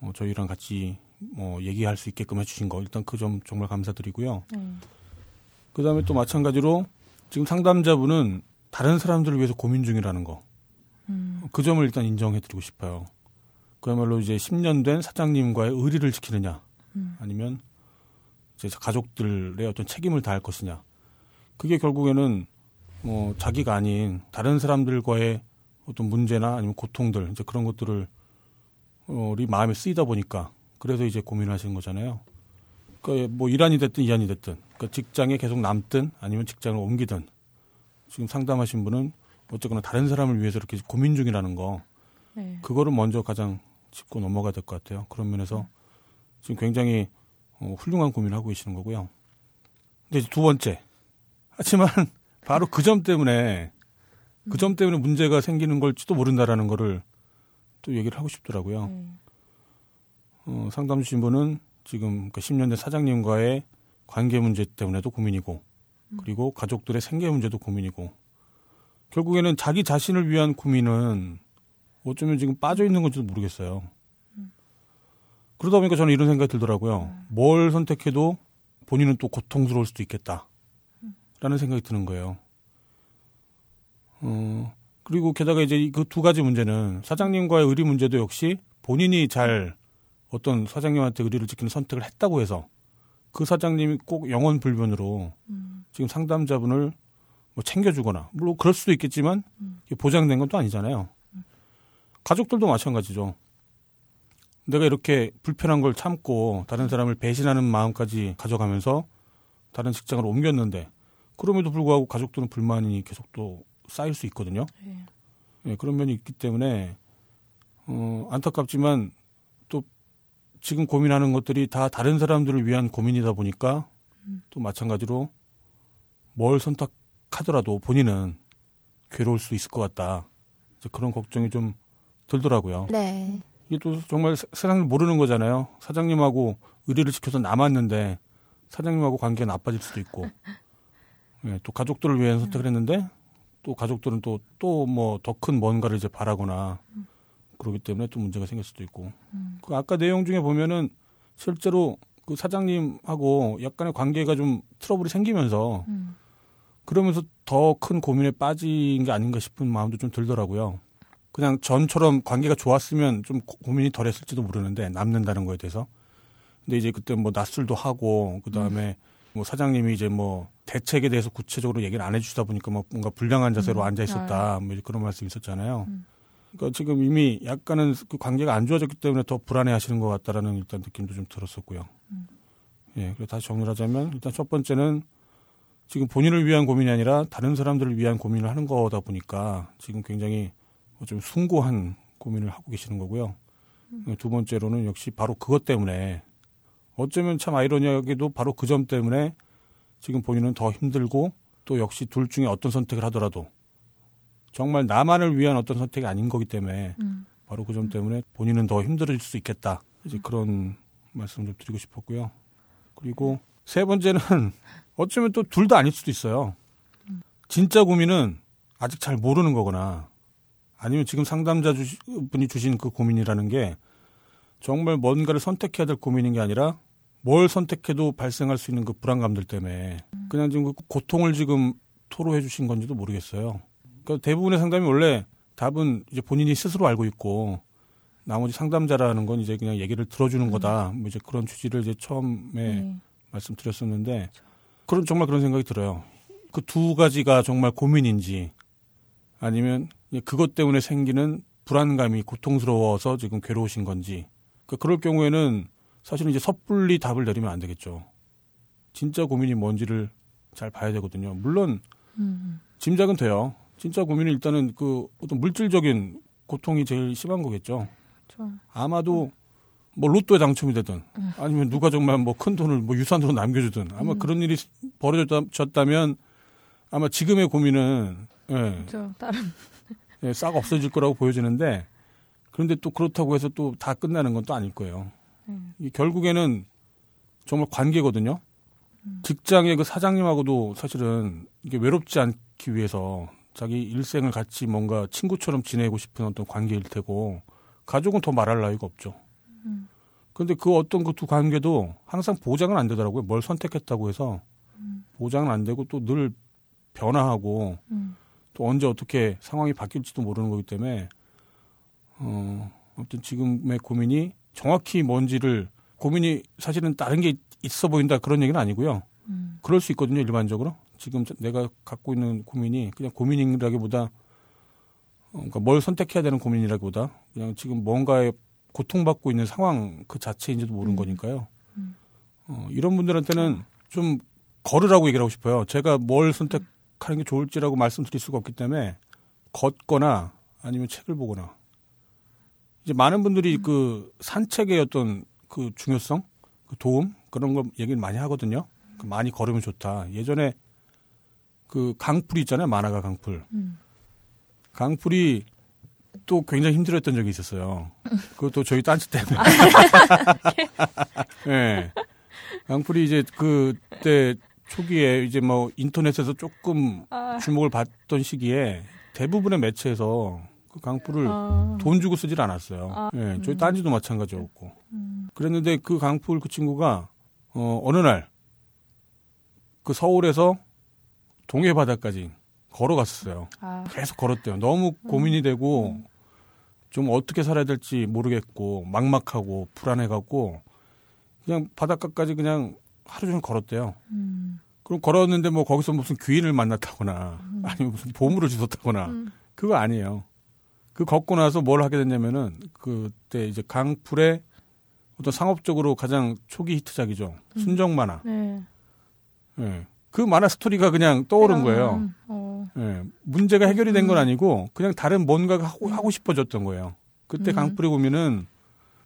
E: 어, 저희랑 같이 뭐 얘기할 수 있게끔 해주신 거 일단 그 점 정말 감사드리고요. 음. 그 다음에 또 마찬가지로 지금 상담자분은 다른 사람들을 위해서 고민 중이라는 거. 음. 그 점을 일단 인정해드리고 싶어요. 그야말로 이제 10년 된 사장님과의 의리를 지키느냐, 음. 아니면 이제 가족들의 어떤 책임을 다할 것이냐. 그게 결국에는 뭐 자기가 아닌 다른 사람들과의 어떤 문제나 아니면 고통들 이제 그런 것들을 어, 우리 마음에 쓰이다 보니까 그래서 이제 고민하시는 거잖아요. 그러니까 뭐 일환이 됐든 이안이 됐든 그러니까 직장에 계속 남든 아니면 직장을 옮기든 지금 상담하신 분은 어쨌거나 다른 사람을 위해서 이렇게 고민 중이라는 거 네. 그거를 먼저 가장 짚고 넘어가야 될 것 같아요. 그런 면에서 지금 굉장히 어, 훌륭한 고민을 하고 계시는 거고요. 근데 이제 두 번째 하지만 바로 그 점 때문에 그 점 때문에 문제가 생기는 걸지도 모른다라는 거를 또 얘기를 하고 싶더라고요. 음. 어, 상담 주신 분은 지금 그 10년 된 사장님과의 관계 문제 때문에도 고민이고 음. 그리고 가족들의 생계 문제도 고민이고 결국에는 자기 자신을 위한 고민은 어쩌면 지금 빠져 있는 건지도 모르겠어요. 음. 그러다 보니까 저는 이런 생각이 들더라고요. 음. 뭘 선택해도 본인은 또 고통스러울 수도 있겠다. 라는 생각이 드는 거예요. 어, 그리고 게다가 이제 그 두 가지 문제는 사장님과의 의리 문제도 역시 본인이 잘 어떤 사장님한테 의리를 지키는 선택을 했다고 해서 그 사장님이 꼭 영원 불변으로 음. 지금 상담자분을 뭐 챙겨주거나 물론 그럴 수도 있겠지만 이게 보장된 건 또 아니잖아요. 가족들도 마찬가지죠. 내가 이렇게 불편한 걸 참고 다른 사람을 배신하는 마음까지 가져가면서 다른 직장을 옮겼는데 그럼에도 불구하고 가족들은 불만이 계속 또 쌓일 수 있거든요.
F: 예.
E: 예, 그런 면이 있기 때문에 어, 안타깝지만 또 지금 고민하는 것들이 다 다른 사람들을 위한 고민이다 보니까 또 마찬가지로 뭘 선택하더라도 본인은 괴로울 수 있을 것 같다. 이제 그런 걱정이 좀 들더라고요.
D: 네.
E: 이게 또 정말 세- 세상을 모르는 거잖아요. 사장님하고 의리를 지켜서 남았는데 사장님하고 관계가 나빠질 수도 있고, [LAUGHS] 예, 또 가족들을 위해 선택을 했는데 또 가족들은 또 또 뭐 더 큰 뭔가를 이제 바라거나 그러기 때문에 또 문제가 생길 수도 있고. 그 아까 내용 중에 보면은 실제로 그 사장님하고 약간의 관계가 좀 트러블이 생기면서
F: 음.
E: 그러면서 더 큰 고민에 빠진 게 아닌가 싶은 마음도 좀 들더라고요. 그냥 전처럼 관계가 좋았으면 좀 고- 고민이 덜했을지도 모르는데 남는다는 거에 대해서. 근데 이제 그때 뭐 낯설도 하고 그 다음에 뭐 사장님이 이제 뭐 대책에 대해서 구체적으로 얘기를 안 해주다 보니까 뭐 뭔가 불량한 자세로
F: 음.
E: 앉아 있었다 뭐 이제 그런 말씀 이 있었잖아요. 그러니까 지금 이미 약간은 그 관계가 안 좋아졌기 때문에 더 불안해하시는 것 같다라는 일단 느낌도 좀 들었었고요. 예, 그래서 다시 정리를 하자면 일단 첫 번째는 지금 본인을 위한 고민이 아니라 다른 사람들을 위한 고민을 하는 거다 보니까 지금 굉장히 뭐좀 숭고한 고민을 하고 계시는 거고요. 두 번째로는 역시 바로 그것 때문에 어쩌면 참 아이러니하게도 바로 그 점 때문에 지금 본인은 더 힘들고 또 역시 둘 중에 어떤 선택을 하더라도 정말 나만을 위한 어떤 선택이 아닌 거기 때문에
F: 음.
E: 바로 그 점 때문에 본인은 더 힘들어질 수 있겠다. 이제 그런 말씀 좀 드리고 싶었고요. 그리고 세 번째는 [LAUGHS] 어쩌면 또 둘 다 아닐 수도 있어요. 진짜 고민은 아직 잘 모르는 거거나 아니면 지금 상담자 분이 주신 그 고민이라는 게 정말 뭔가를 선택해야 될 고민인 게 아니라 뭘 선택해도 발생할 수 있는 그 불안감들 때문에 그냥 지금 그 고통을 지금 토로해 주신 건지도 모르겠어요. 그러니까 대부분의 상담이 원래 답은 이제 본인이 스스로 알고 있고 나머지 상담자라는 건 이제 그냥 얘기를 들어주는 거다. 뭐 이제 그런 취지를 이제 처음에
F: 네.
E: 말씀드렸었는데 그런 정말 그런 생각이 들어요. 그 두 가지가 정말 고민인지 아니면 그것 때문에 생기는 불안감이 고통스러워서 지금 괴로우신 건지 그 그럴 경우에는 사실은 이제 섣불리 답을 내리면 안 되겠죠. 진짜 고민이 뭔지를 잘 봐야 되거든요. 물론
F: 음.
E: 짐작은 돼요. 진짜 고민은 일단은 그 어떤 물질적인 고통이 제일 심한 거겠죠.
F: 저,
E: 아마도 뭐 로또에 당첨이 되든 아니면 누가 정말 뭐 큰 돈을 뭐 유산으로 남겨주든 아마 그런 일이 벌어졌다면 아마 지금의 고민은 예,
F: 저 다른
E: 예, 싹 없어질 거라고 보여지는데 그런데 또 그렇다고 해서 또 다 끝나는 건 또 아닐 거예요.
F: 음.
E: 이 결국에는 정말 관계거든요. 직장의 그 사장님하고도 사실은 이게 외롭지 않기 위해서 자기 일생을 같이 뭔가 친구처럼 지내고 싶은 어떤 관계일 테고 가족은 더 말할 나위가 없죠. 그런데 그 어떤 그 두 관계도 항상 보장은 안 되더라고요. 뭘 선택했다고 해서 보장은 안 되고 또 늘 변화하고
F: 음.
E: 또 언제 어떻게 상황이 바뀔지도 모르는 거기 때문에 어 아무튼 지금의 고민이 정확히 뭔지를 고민이 사실은 다른 게 있어 보인다 그런 얘기는 아니고요.
F: 음.
E: 그럴 수 있거든요 일반적으로 지금 저- 내가 갖고 있는 고민이 그냥 고민이라기보다 어, 그러니까 뭘 선택해야 되는 고민이라기보다 그냥 지금 뭔가에 고통받고 있는 상황 그 자체인지도 모르는 거니까요. 어, 이런 분들한테는 좀 걸으라고 얘기를 하고 싶어요. 제가 뭘 선택하는 게 좋을지라고 말씀드릴 수가 없기 때문에 걷거나 아니면 책을 보거나 이제 많은 분들이 그 산책의 어떤 그 중요성, 그 도움 그런 거 얘기를 많이 하거든요. 그 많이 걸으면 좋다. 예전에 그 강풀이 있잖아요. 만화가 강풀.
F: 음.
E: 강풀이 또 굉장히 힘들었던 적이 있었어요. 그것도 저희 딴지 때문에. 예. [LAUGHS] 강풀이 이제 그때 초기에 이제 뭐 인터넷에서 조금
F: 아.
E: 주목을 받던 시기에 대부분의 매체에서 그 강풀을
F: 아.
E: 돈 주고 쓰질 않았어요.
F: 아,
E: 예, 저희
F: 음.
E: 딴지도 마찬가지였고.
F: 음.
E: 그랬는데 그 강풀 그 친구가 어, 어느 날 그 서울에서 동해 바다까지 걸어갔었어요.
F: 아.
E: 계속 걸었대요. 너무 고민이 되고 좀 어떻게 살아야 될지 모르겠고 막막하고 불안해갖고 그냥 바닷가까지 그냥 하루 종일 걸었대요.
F: 음.
E: 그럼 걸었는데 뭐 거기서 무슨 귀인을 만났다거나 아니면 무슨 보물을 주웠다거나
F: 음.
E: 그거 아니에요. 그 걷고 나서 뭘 하게 됐냐면은 그때 이제 강풀의 어떤 상업적으로 가장 초기 히트작이죠. 순정 만화.
F: 네.
E: 예. 그 만화 스토리가 그냥 떠오른 거예요.
F: 음, 어.
E: 예. 문제가 해결이 된건 아니고 그냥 다른 뭔가가 하고, 하고 싶어졌던 거예요. 그때
F: 음.
E: 강풀에 보면은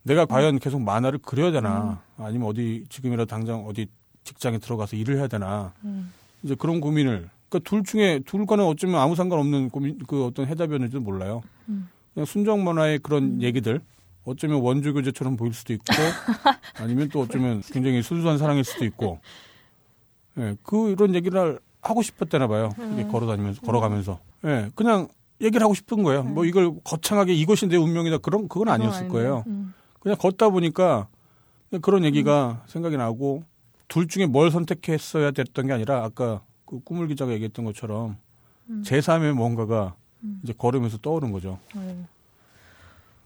E: 내가 과연 계속 만화를 그려야 되나 아니면 어디 지금이라도 당장 어디 직장에 들어가서 일을 해야 되나
F: 음.
E: 이제 그런 고민을 그러니까 둘 중에 둘과는 어쩌면 아무 상관없는 고민 그 어떤 해답이었는지도 몰라요.
F: 음.
E: 그냥 순정 만화의 그런 얘기들 어쩌면 원조 교제처럼 보일 수도 있고 [LAUGHS] 아니면 또 어쩌면 굉장히 순수한 사랑일 수도 있고 예, 그 이런 얘기를 하고 싶었다나 봐요. 이게 걸어다니면서 걸어가면서 예, 그냥 얘기를 하고 싶은 거예요. 뭐 이걸 거창하게 이것이 내 운명이다 그런 그건 아니었을. 거예요.
F: 음.
E: 그냥 걷다 보니까 그런 얘기가 생각이 나고 둘 중에 뭘 선택했어야 됐던 게 아니라 아까 그 꾸물 기자가 얘기했던 것처럼 제3의 뭔가가 이제 걸으면서 떠오른 거죠.
F: 네.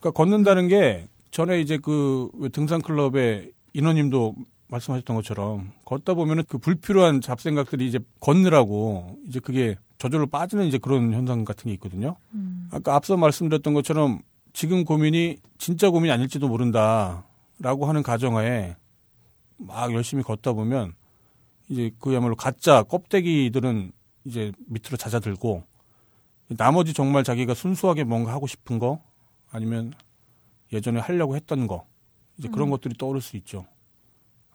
E: 그러니까 걷는다는 게 전에 이제 그왜 등산 클럽의 인원님도 말씀하셨던 것처럼 걷다 보면은 그 불필요한 잡생각들이 이제 걷느라고 이제 그게 저절로 빠지는 이제 그런 현상 같은 게 있거든요.
F: 음.
E: 아까 앞서 말씀드렸던 것처럼 지금 고민이 진짜 고민이 아닐지도 모른다라고 하는 가정하에 막 열심히 걷다 보면 이제 그야말로 가짜 껍데기들은 이제 밑으로 잦아들고 나머지 정말 자기가 순수하게 뭔가 하고 싶은 거 아니면 예전에 하려고 했던 거 이제 그런 것들이 떠오를 수 있죠.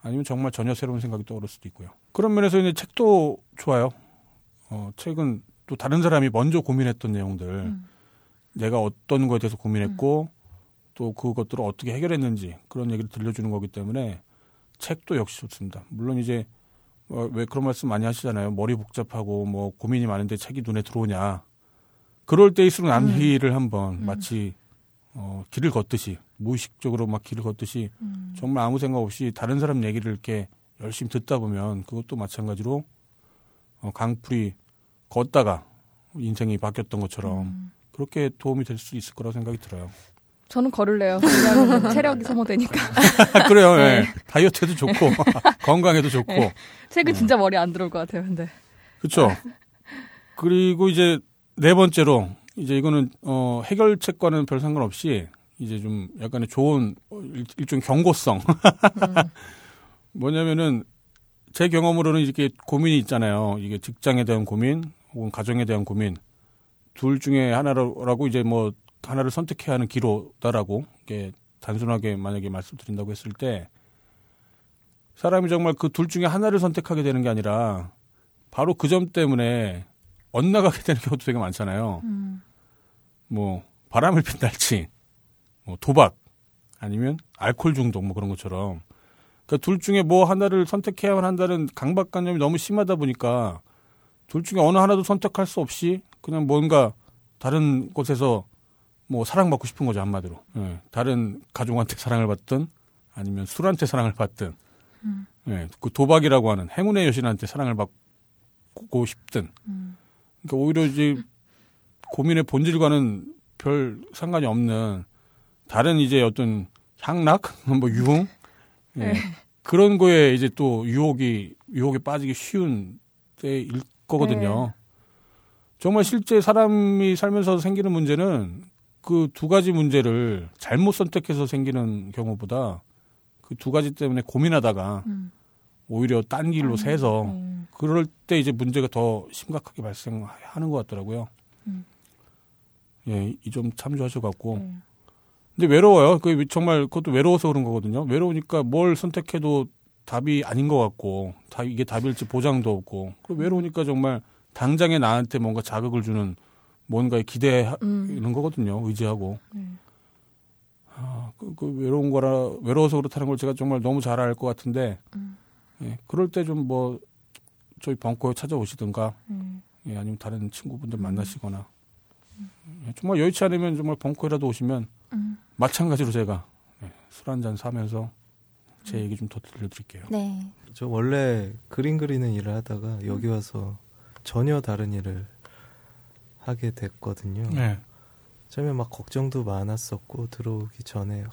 E: 아니면 정말 전혀 새로운 생각이 떠오를 수도 있고요. 그런 면에서 이제 책도 좋아요. 어, 책은 또 다른 사람이 먼저 고민했던 내용들,
F: 음.
E: 내가 어떤 거에 대해서 고민했고, 또 그것들을 어떻게 해결했는지 그런 얘기를 들려주는 거기 때문에 책도 역시 좋습니다. 물론 이제 어, 왜 그런 말씀 많이 하시잖아요. 머리 복잡하고 뭐 고민이 많은데 책이 눈에 들어오냐. 그럴 때일수록 남희를 한번 마치 어, 길을 걷듯이 무의식적으로 막 길을 걷듯이
F: 음.
E: 정말 아무 생각 없이 다른 사람 얘기를 이렇게 열심히 듣다 보면 그것도 마찬가지로 어, 강풀이 걷다가 인생이 바뀌었던 것처럼 그렇게 도움이 될 수 있을 거라고 생각이 들어요.
F: 저는 걸을래요. 왜냐하면 [LAUGHS] 체력이 소모되니까.
E: 그래요. [LAUGHS]
F: 네.
E: 예. 다이어트에도 좋고 [LAUGHS] 건강에도 좋고
F: 네. 책은 진짜 머리 안 들어올 것 같아요. 근데
E: 그렇죠. 그리고 이제 네 번째로 이제 이거는 어 해결책과는 별 상관없이 이제 좀 약간의 좋은 어, 일- 일종 경고성. 뭐냐면은 제 경험으로는 이렇게 고민이 있잖아요. 이게 직장에 대한 고민 혹은 가정에 대한 고민 둘 중에 하나라고 이제 뭐 하나를 선택해야 하는 기로다라고 이게 단순하게 만약에 말씀드린다고 했을 때 사람이 정말 그 둘 중에 하나를 선택하게 되는 게 아니라 바로 그 점 때문에 엇나가게 되는 경우도 되게 많잖아요.
F: 음.
E: 뭐 바람을 핀달지, 뭐 도박, 아니면 알코올 중독 뭐 그런 것처럼. 그러니까 둘 중에 뭐 하나를 선택해야만 한다는 강박관념이 너무 심하다 보니까 둘 중에 어느 하나도 선택할 수 없이 그냥 뭔가 다른 곳에서 뭐 사랑받고 싶은 거죠 한마디로. 예, 다른 가족한테 사랑을 받든 아니면 술한테 사랑을 받든, 예, 그 도박이라고 하는 행운의 여신한테 사랑을 받고 싶든. 그러니까 오히려 이제 고민의 본질과는 별 상관이 없는 다른 이제 어떤 향락, [LAUGHS] 뭐 유흥, 예.
F: 네.
E: 그런 거에 이제 또 유혹이 유혹에 빠지기 쉬운 때일 거거든요. 정말 실제 사람이 살면서 생기는 문제는 그 두 가지 문제를 잘못 선택해서 생기는 경우보다 그 두 가지 때문에 고민하다가
F: 음.
E: 오히려 딴 길로 새서
F: 음.
E: 그럴 때 이제 문제가 더 심각하게 발생하는 것 같더라고요.
F: 음.
E: 예, 이점 참조하셔갖고.
F: 네.
E: 근데 외로워요. 그 정말 그것도 외로워서 그런 거거든요. 외로우니까 뭘 선택해도 답이 아닌 것 같고, 다 이게 답일지 보장도 없고, 그리고 외로우니까 정말 당장에 나한테 뭔가 자극을 주는 뭔가에 기대하는
F: 음.
E: 거거든요. 의지하고.
F: 네.
E: 아, 그, 그 외로운 거라 외로워서 그렇다는 걸 제가 정말 너무 잘 알 것 같은데,
F: 음.
E: 예, 그럴 때 좀 뭐 저희 벙커에 찾아오시든가,
F: 음.
E: 예, 아니면 다른 친구분들 만나시거나, 예, 정말 여의치 않으면 정말 벙커에라도 오시면
F: 음.
E: 마찬가지로 제가 예, 술 한 잔 사면서 제 얘기 좀 더 들려드릴게요.
D: 네.
G: 저 원래 그림 그리는 일을 하다가 여기 와서 전혀 다른 일을 하게 됐거든요.
E: 네.
G: 처음에 막 걱정도 많았었고 들어오기 전에 하,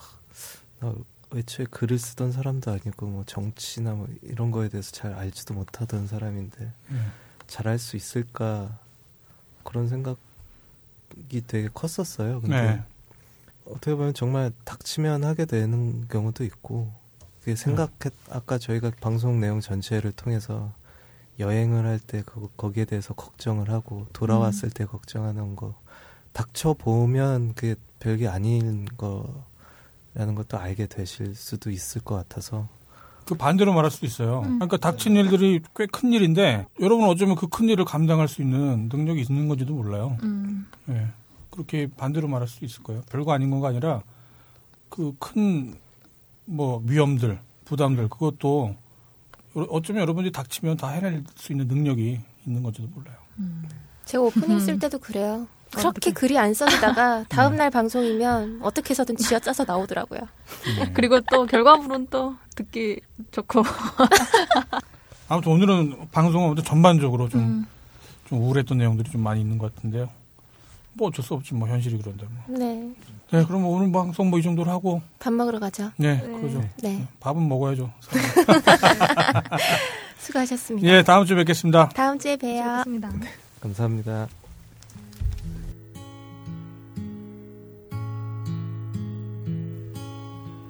G: 나 애초에 글을 쓰던 사람도 아니고 뭐 정치나 뭐 이런 거에 대해서 잘 알지도 못하던 사람인데
E: 음.
G: 잘할 수 있을까 그런 생각이 되게 컸었어요. 근데
E: 네.
G: 어떻게 보면 정말 닥치면 하게 되는 경우도 있고 그게 생각했 아까 저희가 방송 내용 전체를 통해서 여행을 할 때 거기에 대해서 걱정을 하고 돌아왔을 때 걱정하는 거 닥쳐 보면 그게 별게 아닌 거라는 것도 알게 되실 수도 있을 것 같아서
E: 그 반대로 말할 수도 있어요. 그러니까 닥친 일들이 꽤 큰 일인데 여러분 어쩌면 그 큰 일을 감당할 수 있는 능력이 있는 건지도 몰라요.
F: 음.
E: 예. 그렇게 반대로 말할 수도 있을 거예요. 별거 아닌 건가 아니라 그 큰 뭐 위험들, 부담들 그것도 어쩌면 여러분들이 닥치면 다 해낼 수 있는 능력이 있는 건지도 몰라요.
D: 제가 오프닝 쓸 때도 그래요. 그렇게 글이 안 써지다가 [LAUGHS] 다음 날 방송이면 어떻게 해서든 쥐어 짜서 나오더라고요.
F: 그리고 또 결과물은 또 듣기 좋고. [LAUGHS]
E: 아무튼 오늘은 방송은 전반적으로 좀,
F: 음.
E: 좀 우울했던 내용들이 좀 많이 있는 것 같은데요. 뭐 어쩔 수 없지 뭐 현실이 그런데 뭐.
D: 네.
E: 네, 그럼 오늘 방송 뭐 이 정도로 하고
D: 밥 먹으러 가죠.
E: 네, 그러죠.
D: 네.
E: 밥은 먹어야죠. [LAUGHS]
D: 수고하셨습니다.
E: 예, 다음 주에 뵙겠습니다.
D: 다음 주에 봬요.
F: 좋습니다.
G: 감사합니다.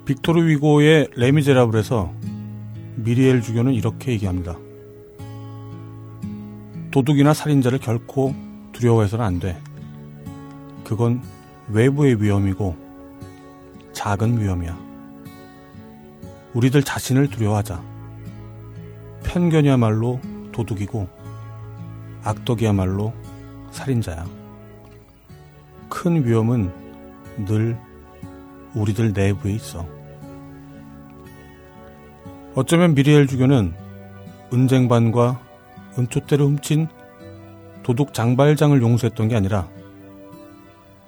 E: 빅토르 위고의 레미제라블에서 미리엘 주교는 이렇게 얘기합니다. 도둑이나 살인자를 결코 두려워해서는 안 돼. 그건 외부의 위험이고 작은 위험이야. 우리들 자신을 두려워하자. 편견이야말로 도둑이고 악덕이야말로 살인자야. 큰 위험은 늘 우리들 내부에 있어. 어쩌면 미리엘 주교는 은쟁반과 은초대를 훔친 도둑 장발장을 용서했던 게 아니라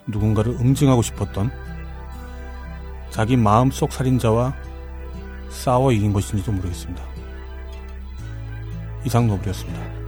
E: 누군가를 응징하고 싶었던 자기 마음속 살인자와 싸워 이긴 것인지도 모르겠습니다. 이상 노블이었습니다.